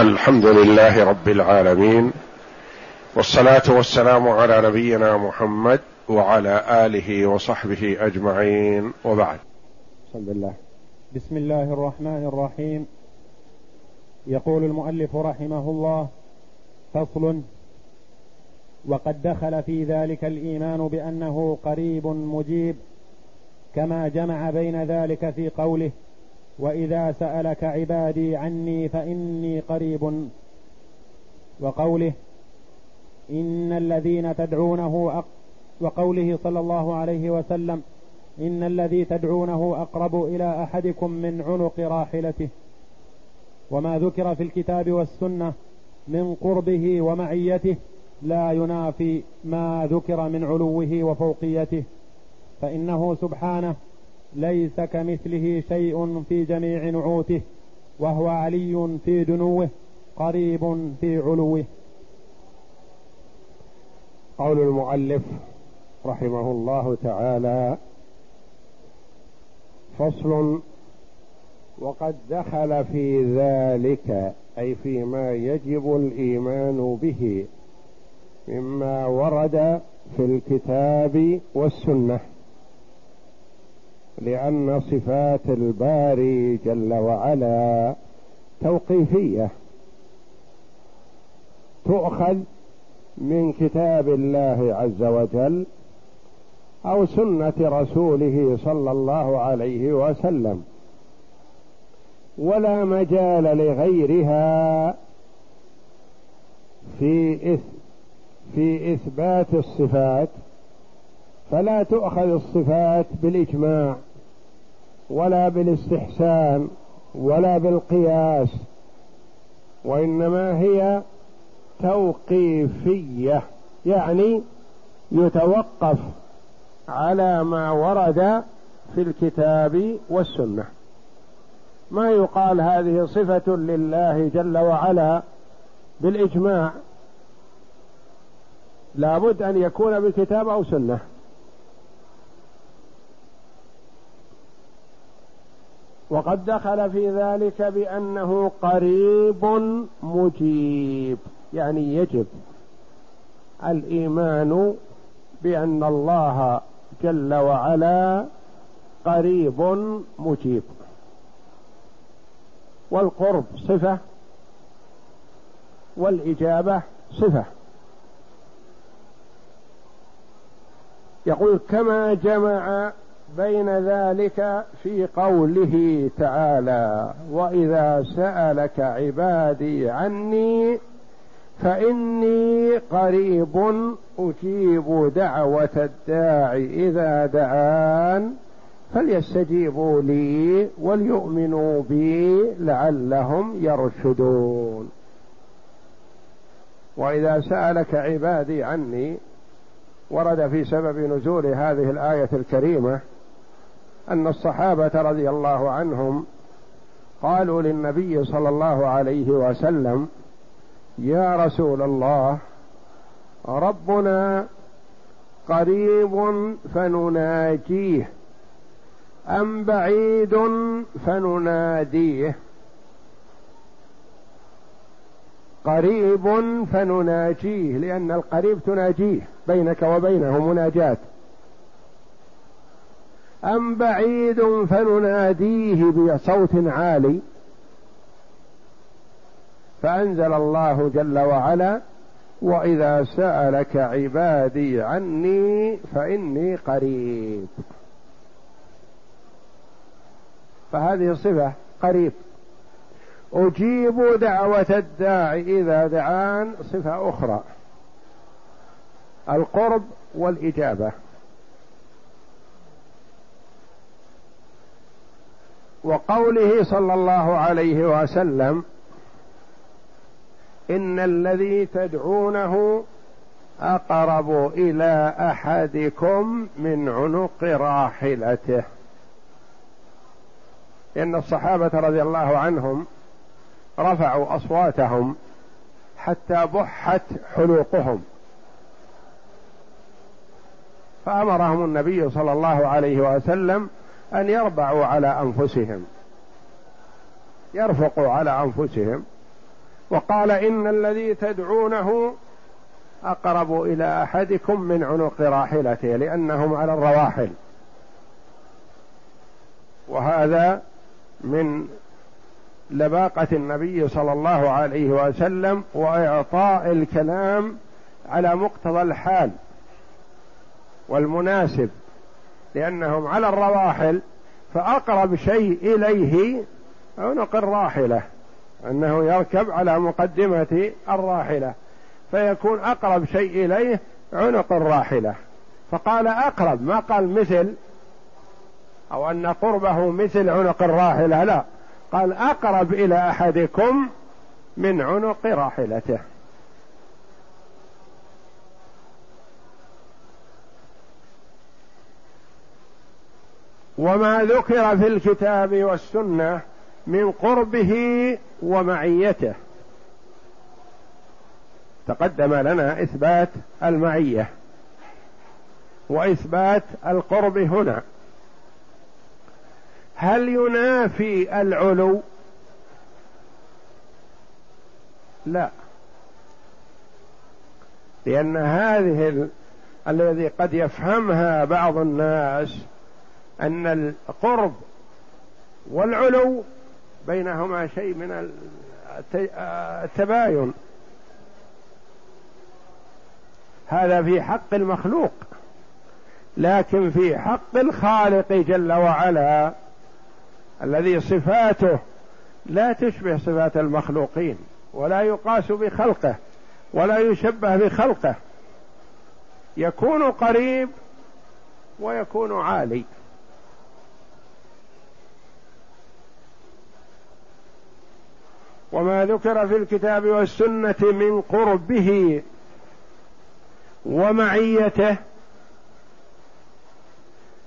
الحمد لله رب العالمين والصلاة والسلام على نبينا محمد وعلى آله وصحبه أجمعين وبعد. بسم الله بسم الله الرحمن الرحيم. يقول المؤلف رحمه الله فصل وقد دخل في ذلك الإيمان بأنه قريب مجيب كما جمع بين ذلك في قوله وإذا سألك عبادي عني فإني قريب. وقوله إن الذين تدعونه أق وقوله صلى الله عليه وسلم إن الذي تدعونه أقرب إلى أحدكم من عنق راحلته. وما ذكر في الكتاب والسنة من قربه ومعيته لا ينافي ما ذكر من علوه وفوقيته. فإنه سبحانه ليس كمثله شيء في جميع نعوته وهو علي في دنوه قريب في علوه. قول المؤلف رحمه الله تعالى فصل وقد دخل في ذلك أي فيما يجب الإيمان به مما ورد في الكتاب والسنة. لأن صفات الباري جل وعلا توقيفية. تؤخذ من كتاب الله عز وجل أو سنة رسوله صلى الله عليه وسلم. ولا مجال لغيرها في إث في إثبات الصفات. فلا تؤخذ الصفات بالإجماع. ولا بالاستحسان ولا بالقياس وإنما هي توقيفية يعني يتوقف على ما ورد في الكتاب والسنة. ما يقال هذه صفة لله جل وعلا بالإجماع؟ لابد أن يكون بالكتاب أو سنة. وقد دخل في ذلك بأنه قريب مجيب يعني يجب الإيمان بأن الله جل وعلا قريب مجيب. والقرب صفة والإجابة صفة. يقول كما جمع بين ذلك في قوله تعالى واذا سالك عبادي عني فاني قريب أجيب دعوه الداع اذا دعان فليستجيبوا لي وليؤمنوا بي لعلهم يرشدون. واذا سالك عبادي عني ورد في سبب نزول هذه الآية الكريمة أن الصحابة رضي الله عنهم قالوا للنبي صلى الله عليه وسلم يا رسول الله ربنا قريب فنناجيه أم بعيد فنناديه؟ قريب فنناجيه لأن القريب تناجيه بينك وبينه مناجاة. أم بعيد فنناديه بصوت عالي؟ فأنزل الله جل وعلا وإذا سألك عبادي عني فإني قريب. فهذه صفة قريب. أجيب دعوة الداعي إذا دعان صفة أخرى. القرب والإجابة. وقوله صلى الله عليه وسلم إن الذي تدعونه أقرب إلى أحدكم من عنق راحلته. ان الصحابة رضي الله عنهم رفعوا أصواتهم حتى بحت حلوقهم. فأمرهم النبي صلى الله عليه وسلم أن يربعوا على أنفسهم. يرفقوا على أنفسهم. وقال إن الذي تدعونه أقرب إلى أحدكم من عنق راحلته لأنهم على الرواحل. وهذا من لباقة النبي صلى الله عليه وسلم وإعطاء الكلام على مقتضى الحال والمناسب. لأنهم على الرواحل فأقرب شيء إليه عنق الراحلة أنه يركب على مقدمة الراحلة فيكون أقرب شيء إليه عنق الراحلة. فقال أقرب ما قال مثل أو أن قربه مثل عنق الراحلة لا قال أقرب إلى أحدكم من عنق راحلته. وما ذكر في الكتاب والسنة من قربه ومعيته. تقدم لنا إثبات المعية وإثبات القرب هنا. هل ينافي العلو؟ لا. لأن هذه ال... الذي قد يفهمها بعض الناس أن القرب والعلو بينهما شيء من التباين. هذا في حق المخلوق لكن في حق الخالق جل وعلا الذي صفاته لا تشبه صفات المخلوقين ولا يقاس بخلقه ولا يشبه بخلقه. يكون قريب ويكون عالي. وما ذكر في الكتاب والسنة من قربه ومعيته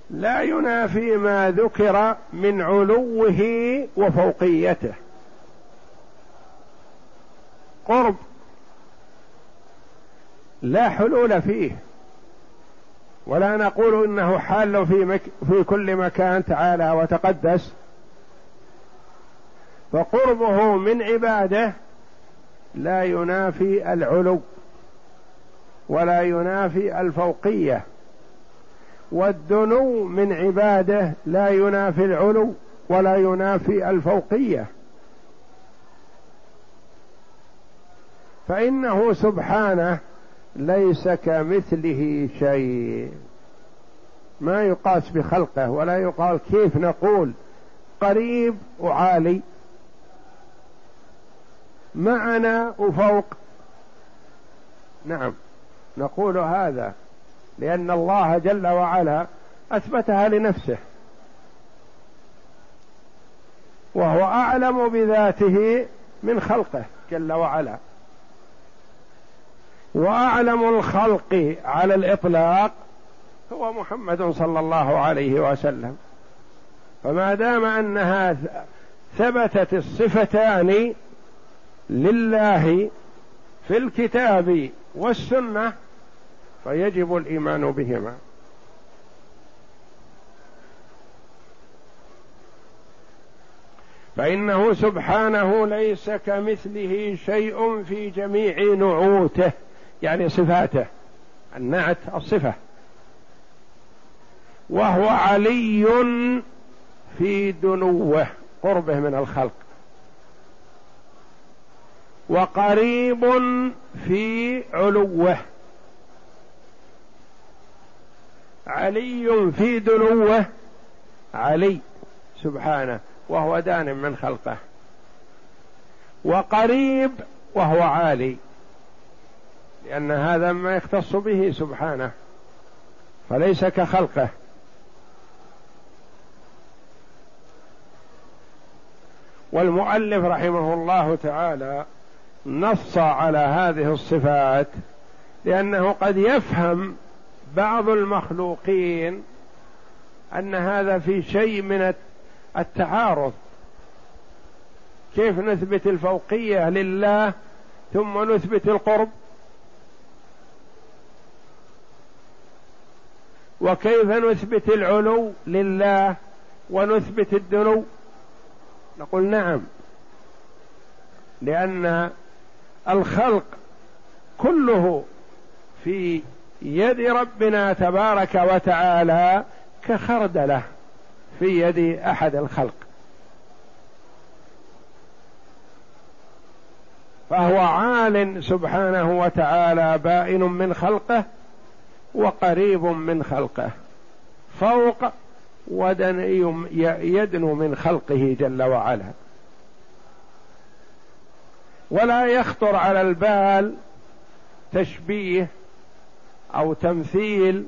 لا ينافي ما ذكر من علوه وفوقيته. قرب لا حلول فيه. ولا نقول إنه حال في مك في كل مكان تعالى وتقدس. فقربه من عباده لا ينافي العلو ولا ينافي الفوقية. والدنو من عباده لا ينافي العلو ولا ينافي الفوقية. فإنه سبحانه ليس كمثله شيء. ما يقاس بخلقه ولا يقال كيف نقول قريب وعالي. معنا وفوق. نعم نقول هذا لأن الله جل وعلا أثبتها لنفسه وهو أعلم بذاته من خلقه جل وعلا وأعلم الخلق على الإطلاق هو محمد صلى الله عليه وسلم. فما دام أنها ثبتت الصفتان لله في الكتاب والسنة فيجب الإيمان بهما. فإنه سبحانه ليس كمثله شيء في جميع نعوته يعني صفاته النعت الصفة. وهو علي في دنوة قربه من الخلق. وقريب في علوه. علي في دنوه علي سبحانه وهو دان من خلقه. وقريب وهو عالي لأن هذا ما يختص به سبحانه فليس كخلقه. والمؤلف رحمه الله تعالى نص على هذه الصفات لأنه قد يفهم بعض المخلوقين أن هذا في شيء من التعارض. كيف نثبت الفوقية لله ثم نثبت القرب؟ وكيف نثبت العلو لله ونثبت الدنو؟ نقول نعم لأن الخلق كله في يد ربنا تبارك وتعالى كخردله في يد أحد الخلق. فهو عال سبحانه وتعالى بائن من خلقه وقريب من خلقه فوق ودني يدنو من خلقه جل وعلا. ولا يخطر على البال تشبيه أو تمثيل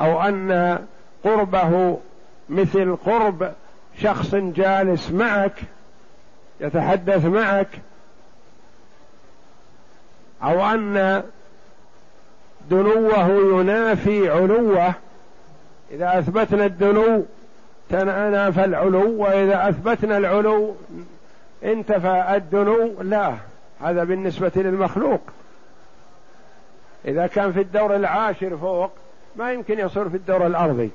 أو أن قربه مثل قرب شخص جالس معك يتحدث معك أو أن دنوه ينافي علوه. إذا أثبتنا الدنو تنافى العلو وإذا أثبتنا العلو انتفى الدنو لا هذا بالنسبة للمخلوق. إذا كان في الدور العاشر فوق ما يمكن يصير في الدور الأرضي.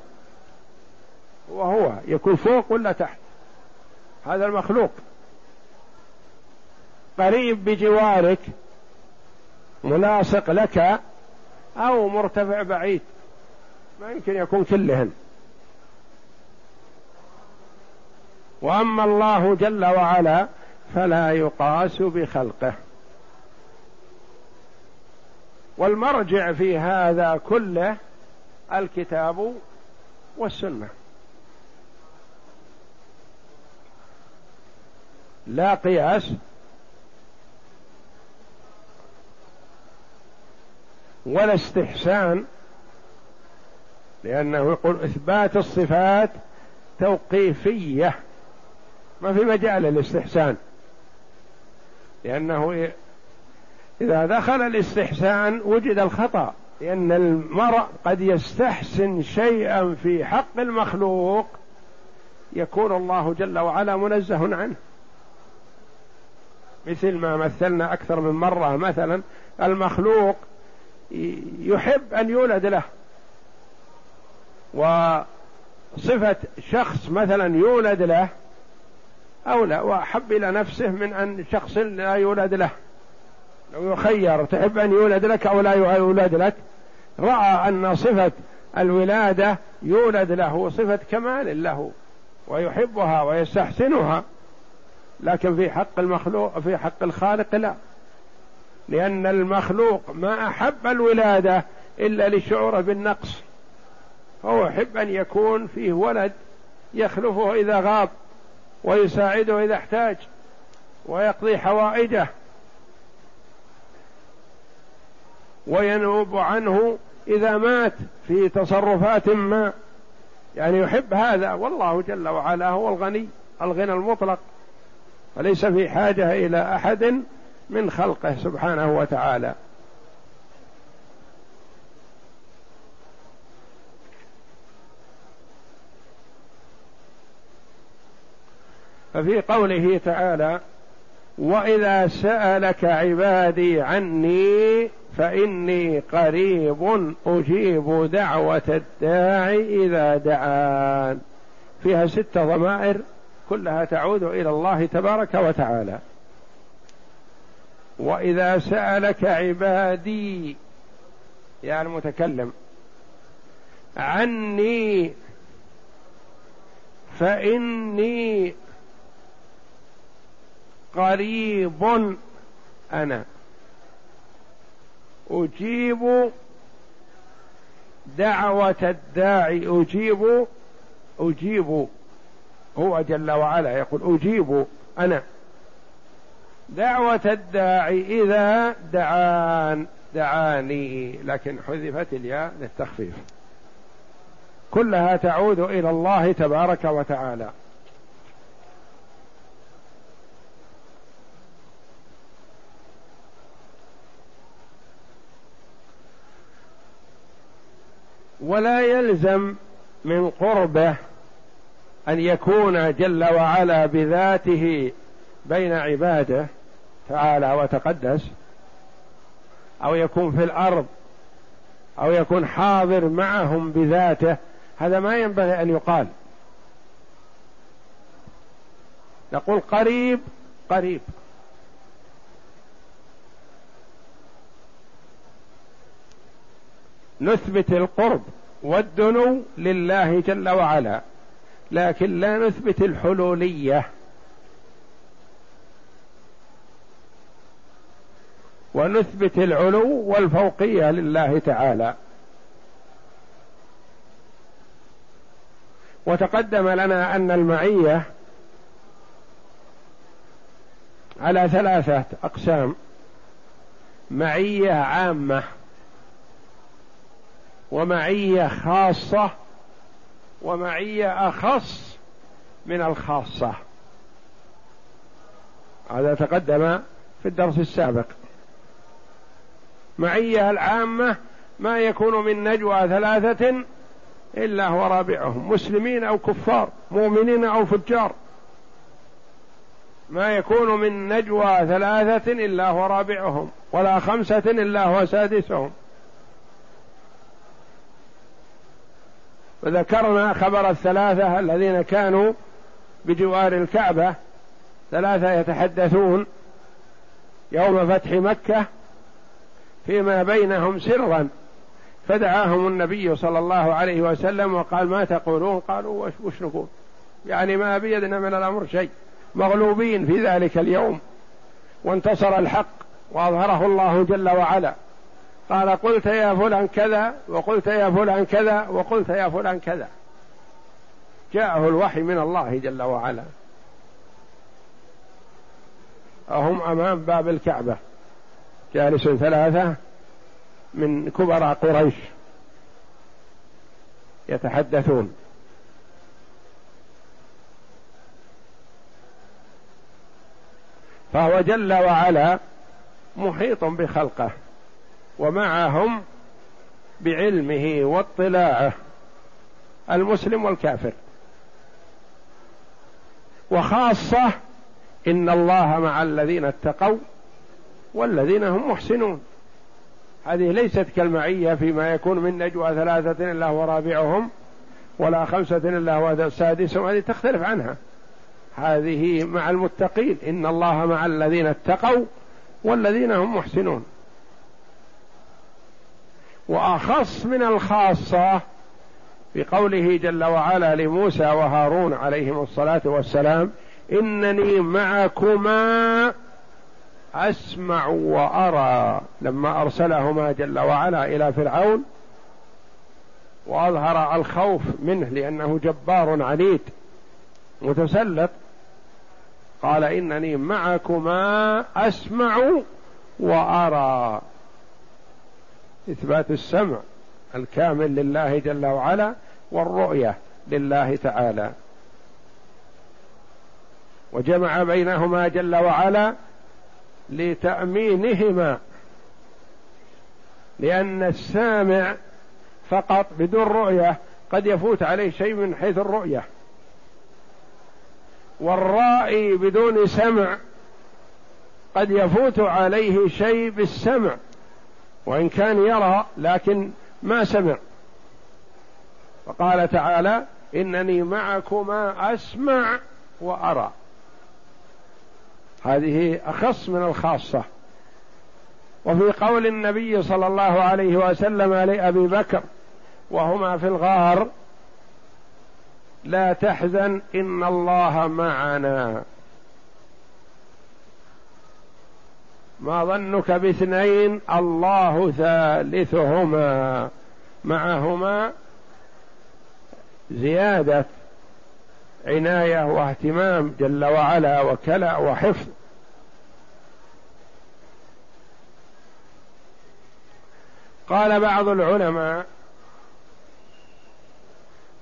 وهو يكون فوق ولا تحت. هذا المخلوق. قريب بجوارك ملاصق لك أو مرتفع بعيد. ما يمكن يكون كلهن. وأما الله جل وعلا فلا يقاس بخلقه. والمرجع في هذا كله الكتاب والسنة. لا قياس ولا استحسان لأنه يقول إثبات الصفات توقيفية. ما في مجال للاستحسان لأنه إذا دخل الاستحسان وجد الخطأ لأن المرء قد يستحسن شيئا في حق المخلوق يكون الله جل وعلا منزه عنه. مثل ما مثلنا أكثر من مرة مثلا المخلوق يحب أن يولد له. وصفة شخص مثلا يولد له أولى وأحب إلى نفسه من أن شخص لا يولد له. لو يخير تحب أن يولد لك أو لا يولد لك؟ رأى أن صفة الولادة يولد له صفة كمال له ويحبها ويستحسنها لكن في حق المخلوق في حق الخالق لا. لأن المخلوق ما أحب الولادة إلا لشعوره بالنقص. فهو يحب أن يكون فيه ولد يخلفه إذا غاب. ويساعده إذا احتاج ويقضي حوائجه وينوب عنه إذا مات في تصرفات ما. يعني يحب هذا والله جل وعلا هو الغني الغنى المطلق. وليس في حاجة إلى أحد من خلقه سبحانه وتعالى. ففي قوله تعالى واذا سالك عبادي عني فاني قريب أجيب دعوه الداعي اذا دعان. فيها ست ضمائر كلها تعود إلى الله تبارك وتعالى. واذا سالك عبادي يا المتكلم عني فاني قريب أنا. أجيب دعوة الداعي. أجيب أجيب. هو جل وعلا يقول أجيب أنا. دعوة الداعي إذا دعان دعاني. لكن حذفت الياء للتخفيف. كلها تعود إلى الله تبارك وتعالى. ولا يلزم من قربه أن يكون جل وعلا بذاته بين عباده تعالى وتقدس أو يكون في الأرض أو يكون حاضر معهم بذاته هذا ما ينبغي أن يقال. نقول قريب قريب. نثبت القرب والدنو لله جل وعلا لكن لا نثبت الحلولية. ونثبت العلو والفوقية لله تعالى. وتقدم لنا أن المعية على ثلاثة أقسام. معية عامة. ومعية خاصة ومعية أخص من الخاصة. هذا تقدم في الدرس السابق. معية العامة ما يكون من نجوى ثلاثة إلا هو رابعهم مسلمين أو كفار مؤمنين أو فجار. ما يكون من نجوى ثلاثة إلا هو رابعهم ولا خمسة إلا هو سادسهم. وذكرنا خبر الثلاثة الذين كانوا بجوار الكعبة. ثلاثة يتحدثون يوم فتح مكة فيما بينهم سرا. فدعاهم النبي صلى الله عليه وسلم وقال ما تقولون؟ قالوا وش نقول؟ يعني ما بيدنا من الأمر شيء. مغلوبين في ذلك اليوم. وانتصر الحق وأظهره الله جل وعلا. قال قلت يا فلان كذا وقلت يا فلان كذا وقلت يا فلان كذا. جاءه الوحي من الله جل وعلا. أهم أمام باب الكعبة. جالس ثلاثة من كبراء قريش. يتحدثون. فهو جل وعلا محيط بخلقه. ومعهم بعلمه واطلاعه المسلم والكافر. وخاصة إن الله مع الذين اتقوا والذين هم محسنون. هذه ليست كالمعية فيما يكون من نجوى ثلاثة إلا هو رابعهم ولا خمسة إلا هو سادسهم هذه تختلف عنها. هذه مع المتقين إن الله مع الذين اتقوا والذين هم محسنون. وأخص من الخاصة بقوله جل وعلا لموسى وهارون عليهم الصلاة والسلام إنني معكما أسمع وأرى. لما أرسلهما جل وعلا إلى فرعون وأظهر الخوف منه لأنه جبار عنيد متسلط قال إنني معكما أسمع وأرى. إثبات السمع الكامل لله جل وعلا والرؤية لله تعالى. وجمع بينهما جل وعلا لتأمينهما لأن السامع فقط بدون رؤية قد يفوت عليه شيء من حيث الرؤية. والرائي بدون سمع قد يفوت عليه شيء بالسمع. وإن كان يرى لكن ما سمع. وقال تعالى إنني معكما أسمع وأرى. هذه أخص من الخاصة. وفي قول النبي صلى الله عليه وسلم لأبي بكر وهما في الغار لا تحزن إن الله معنا. ما ظنك باثنين الله ثالثهما. معهما زيادة عناية واهتمام جل وعلا وكلا وحفظ. قال بعض العلماء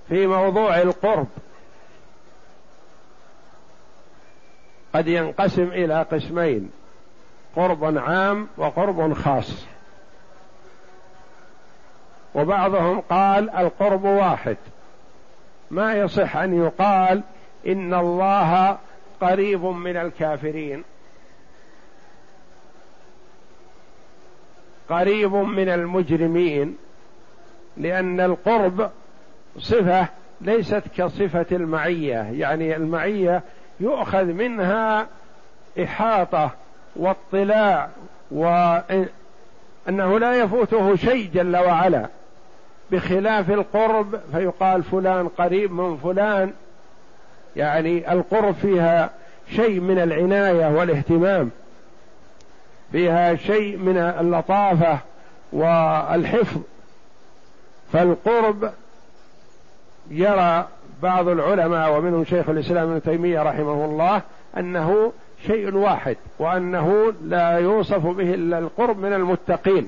في موضوع القرب قد ينقسم إلى قسمين. قرب عام وقرب خاص. وبعضهم قال القرب واحد. ما يصح أن يقال إن الله قريب من الكافرين. قريب من المجرمين. لأن القرب صفة ليست كصفة المعية. يعني المعية يؤخذ منها إحاطة واطلاع وأنه لا يفوته شيء جل وعلا. بخلاف القرب فيقال فلان قريب من فلان. يعني القرب فيها شيء من العناية والاهتمام. فيها شيء من اللطافة والحفظ. فالقرب يرى بعض العلماء ومنهم شيخ الإسلام ابن تيمية رحمه الله أنه شيء واحد وأنه لا يوصف به إلا القرب من المتقين.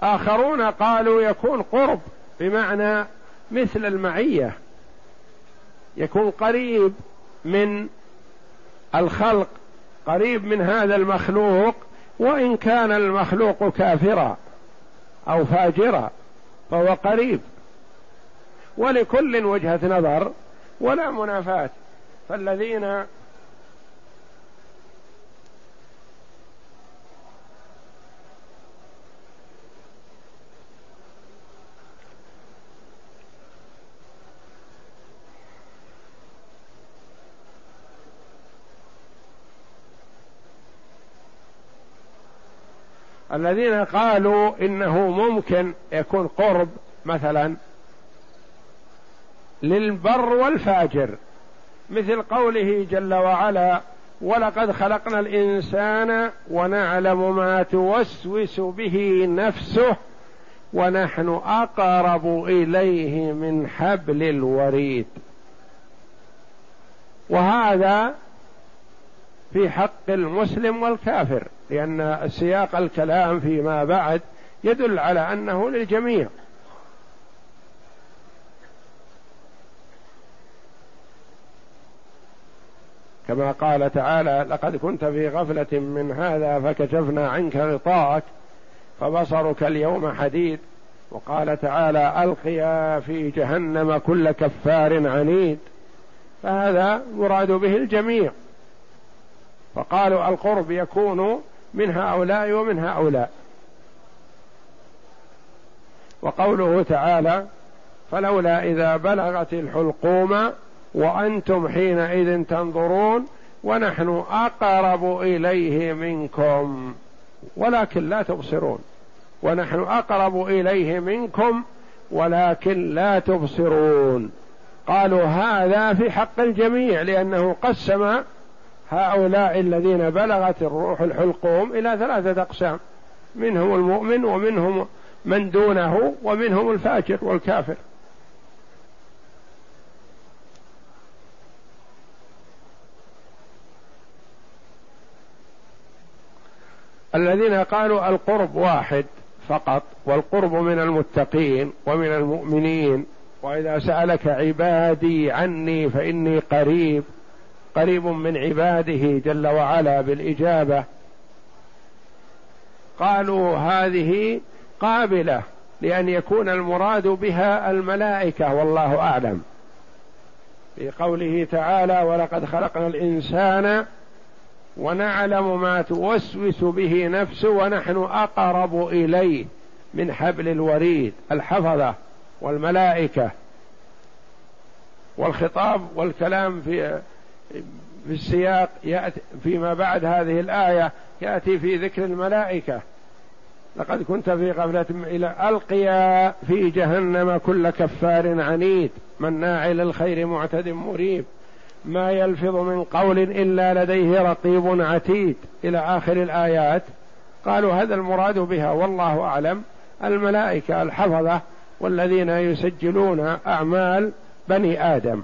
آخرون قالوا يكون قرب بمعنى مثل المعية. يكون قريب من الخلق قريب من هذا المخلوق وإن كان المخلوق كافرا أو فاجرا فهو قريب. ولكل وجهة نظر ولا منافاة. فالذين الذين قالوا إنه ممكن يكون قرب مثلا للبر والفاجر مثل قوله جل وعلا ولقد خلقنا الإنسان ونعلم ما توسوس به نفسه ونحن أقرب إليه من حبل الوريد. وهذا في حق المسلم والكافر لأن سياق الكلام فيما بعد يدل على أنه للجميع. كما قال تعالى لقد كنت في غفلة من هذا فكشفنا عنك غطاءك فبصرك اليوم حديد. وقال تعالى ألقيا في جهنم كل كفار عنيد. فهذا مراد به الجميع. فقالوا القرب يكون من هؤلاء ومن هؤلاء. وقوله تعالى فلولا إذا بلغت الحلقوم وأنتم حينئذ تنظرون ونحن أقرب إليه منكم ولكن لا تبصرون. ونحن أقرب إليه منكم ولكن لا تبصرون. قالوا هذا في حق الجميع لأنه قسم هؤلاء الذين بلغت الروح الحلقوم إلى ثلاثة أقسام. منهم المؤمن ومنهم من دونه ومنهم الفاجر والكافر. الذين قالوا القرب واحد فقط والقرب من المتقين ومن المؤمنين. وإذا سألك عبادي عني فإني قريب قريب من عباده جل وعلا بالإجابة. قالوا هذه قابلة لأن يكون المراد بها الملائكة والله أعلم. في قوله تعالى ولقد خلقنا الإنسان ونعلم ما توسوس به نفسه ونحن أقرب إليه من حبل الوريد الحفظة والملائكة. والخطاب والكلام في في السياق يأتي فيما بعد هذه الآية يأتي في ذكر الملائكة. لقد كنت في غفلة إلى ألقيا في جهنم كل كفار عنيد مناع للخير معتد مريب. ما يلفظ من قول إلا لديه رقيب عتيد. إلى آخر الآيات قالوا هذا المراد بها والله أعلم. الملائكة الحفظة والذين يسجلون أعمال بني آدم.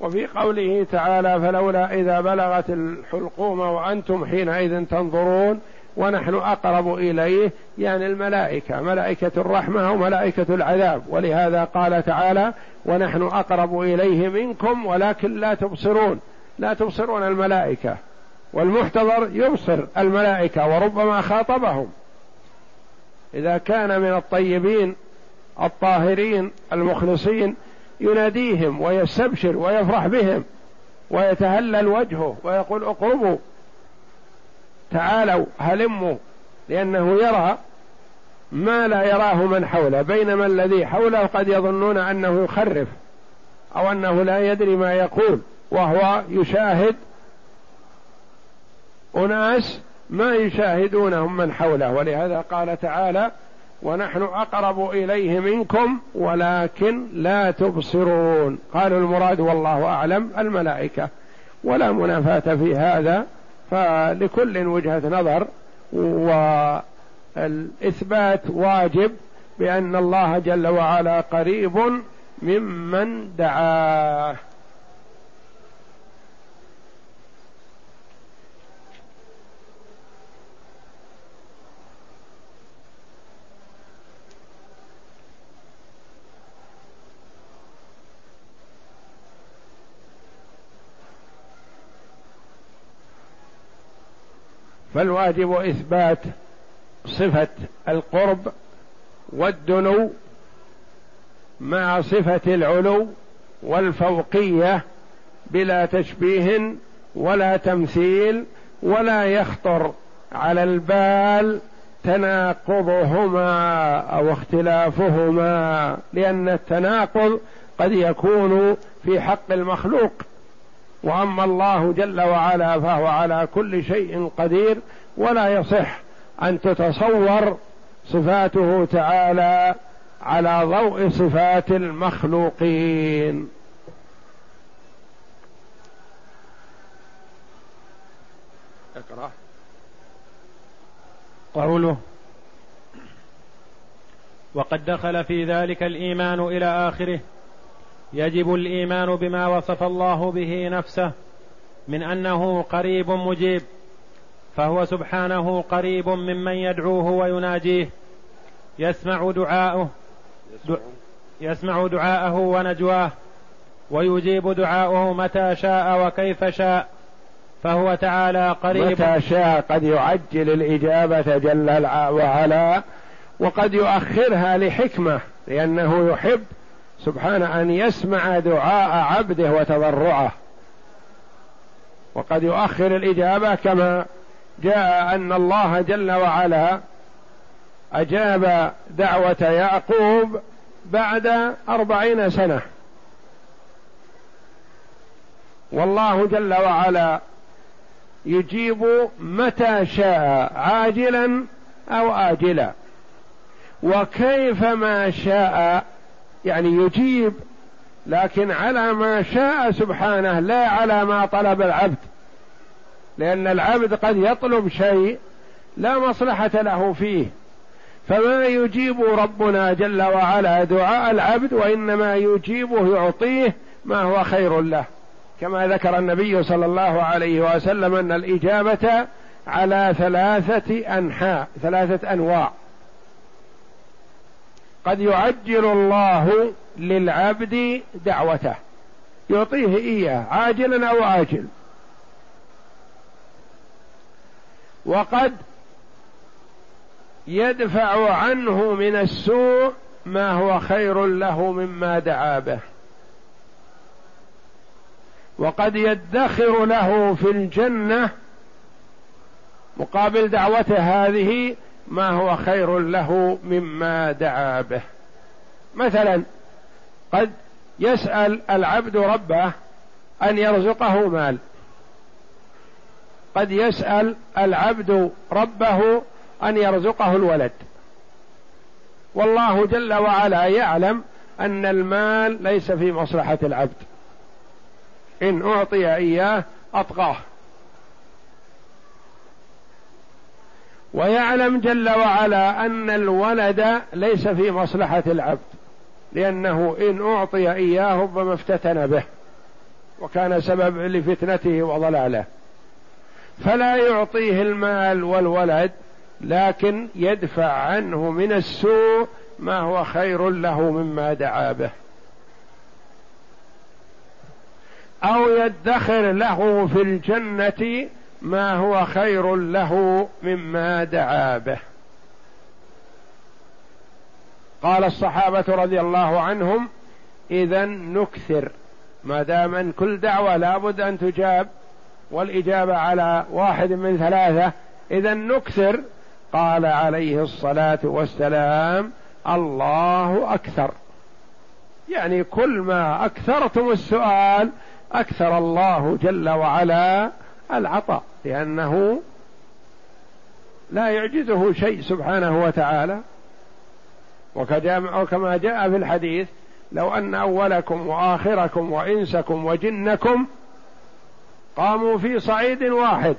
وفي قوله تعالى فلولا إذا بلغت الحلقوم وأنتم حينئذ تنظرون ونحن أقرب إليه يعني الملائكة ملائكة الرحمة وملائكة العذاب. ولهذا قال تعالى ونحن أقرب إليه منكم ولكن لا تبصرون. لا تبصرون الملائكة. والمحتضر يبصر الملائكة وربما خاطبهم. إذا كان من الطيبين الطاهرين المخلصين يناديهم ويستبشر ويفرح بهم ويتهلل وجهه ويقول اقربوا. تعالوا هلموا لأنه يرى ما لا يراه من حوله بينما الذي حوله قد يظنون أنه يخرف أو أنه لا يدري ما يقول وهو يشاهد أناس ما يشاهدونهم من حوله. ولهذا قال تعالى ونحن أقرب إليه منكم ولكن لا تبصرون قالوا المراد والله أعلم الملائكة ولا منافاة في هذا. فلكل وجهة نظر والإثبات واجب بأن الله جل وعلا قريب ممن دعاه. فالواجب إثبات صفة القرب والدنو مع صفة العلو والفوقية بلا تشبيه ولا تمثيل ولا يخطر على البال تناقضهما أو اختلافهما لأن التناقض قد يكون في حق المخلوق. واما الله جل وعلا فهو على كل شيء قدير ولا يصح ان تتصور صفاته تعالى على ضوء صفات المخلوقين. اقرأ. قوله وقد دخل في ذلك الإيمان إلى آخره يجب الإيمان بما وصف الله به نفسه من أنه قريب مجيب فهو سبحانه قريب ممن يدعوه ويناجيه. يسمع دعاءه يسمع دعاءه ونجواه ويجيب دعاءه متى شاء وكيف شاء فهو تعالى قريب. متى شاء قد يعجل الإجابة جل وعلا وقد يؤخرها لحكمة لأنه يحب سبحانه أن يسمع دعاء عبده وتضرعه. وقد يؤخر الإجابة كما جاء أن الله جل وعلا أجاب دعوة يعقوب بعد أربعين سنة. والله جل وعلا يجيب متى شاء عاجلا أو اجلا. وكيف ما شاء يعني يجيب لكن على ما شاء سبحانه لا على ما طلب العبد. لأن العبد قد يطلب شيء لا مصلحة له فيه. فما يجيب ربنا جل وعلا دعاء العبد وإنما يجيبه يعطيه ما هو خير له. كما ذكر النبي صلى الله عليه وسلم أن الإجابة على ثلاثة أنحاء ثلاثة أنواع. قد يعجل الله للعبد دعوته. يعطيه إياه عاجلا أو أجل وقد يدفع عنه من السوء ما هو خير له مما دعا به. وقد يدخر له في الجنة مقابل دعوته هذه ما هو خير له مما دعا به. مثلا قد يسأل العبد ربه أن يرزقه مال. قد يسأل العبد ربه أن يرزقه الولد. والله جل وعلا يعلم أن المال ليس في مصلحة العبد. إن أعطي إياه أطغاه. ويعلم جل وعلا أن الولد ليس في مصلحة العبد لأنه إن أعطي إياه ربما افتتن به وكان سبب لفتنته وضلاله. فلا يعطيه المال والولد لكن يدفع عنه من السوء ما هو خير له مما دعا به. أو يدخر له في الجنة ما هو خير له مما دعا به. قال الصحابة رضي الله عنهم اذا نكثر. ما دام أن كل دعوة لابد أن تجاب والإجابة على واحد من ثلاثة اذا نكثر. قال عليه الصلاة والسلام الله أكثر. يعني كل ما أكثرتم السؤال أكثر الله جل وعلا العطاء. لأنه لا يعجزه شيء سبحانه وتعالى. وكما جاء في الحديث لو أن أولكم وآخركم وإنسكم وجنكم قاموا في صعيد واحد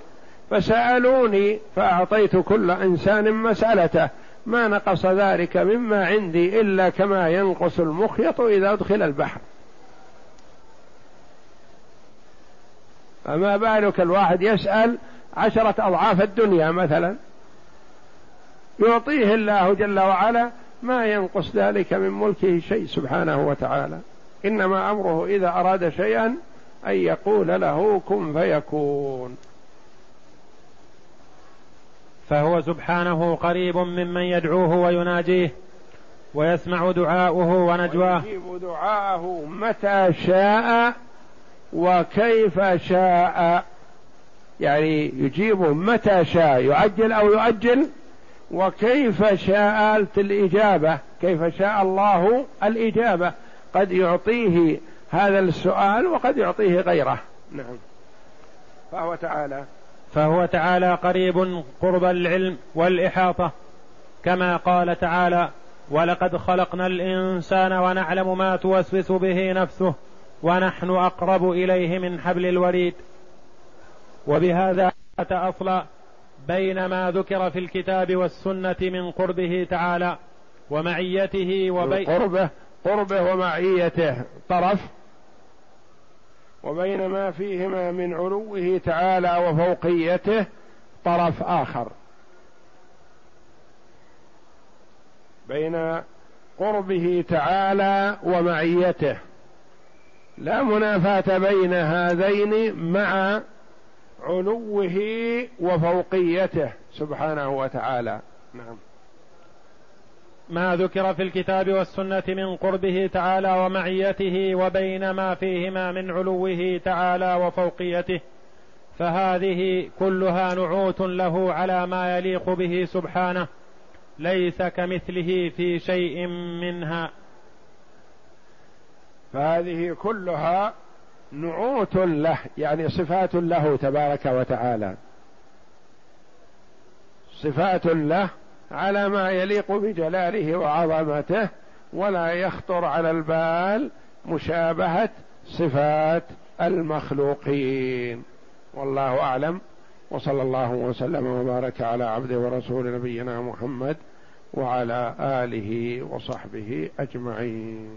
فسألوني فأعطيت كل إنسان مسألته. ما نقص ذلك مما عندي إلا كما ينقص المخيط إذا أدخل البحر. فما بالك الواحد يسأل عشرة أضعاف الدنيا مثلا؟ يعطيه الله جل وعلا ما ينقص ذلك من ملكه شيء سبحانه وتعالى. إنما أمره إذا أراد شيئا أن يقول له كن فيكون. فهو سبحانه قريب ممن يدعوه ويناجيه ويسمع دعاءه ونجواه. ويجيب دعاءه متى شاء وكيف شاء. يعني يجيب متى شاء يعجل أو يؤجل. وكيف شاءت الإجابة كيف شاء الله الإجابة. قد يعطيه هذا السؤال وقد يعطيه غيره. نعم. فهو تعالى. فهو تعالى قريب قرب العلم والإحاطة كما قال تعالى ولقد خلقنا الإنسان ونعلم ما توسوس به نفسه ونحن أقرب إليه من حبل الوريد. وبهذا أصلا بين ما ذكر في الكتاب والسنة من قربه تعالى ومعيته وبين قربه قربه ومعيته. طرف. وبين ما فيهما من علوه تعالى وفوقيته طرف آخر. بين قربه تعالى ومعيته. لا منافاة بين هذين مع علوه وفوقيته سبحانه وتعالى. نعم. ما ذكر في الكتاب والسنة من قربه تعالى ومعيته وبين ما فيهما من علوه تعالى وفوقيته فهذه كلها نعوت له على ما يليق به سبحانه ليس كمثله في شيء منها. فهذه كلها نعوت له يعني صفات له تبارك وتعالى. صفات له على ما يليق بجلاله وعظمته ولا يخطر على البال مشابهة صفات المخلوقين. والله أعلم. وصلى الله وسلم وبارك على عبده ورسول نبينا محمد وعلى آله وصحبه أجمعين.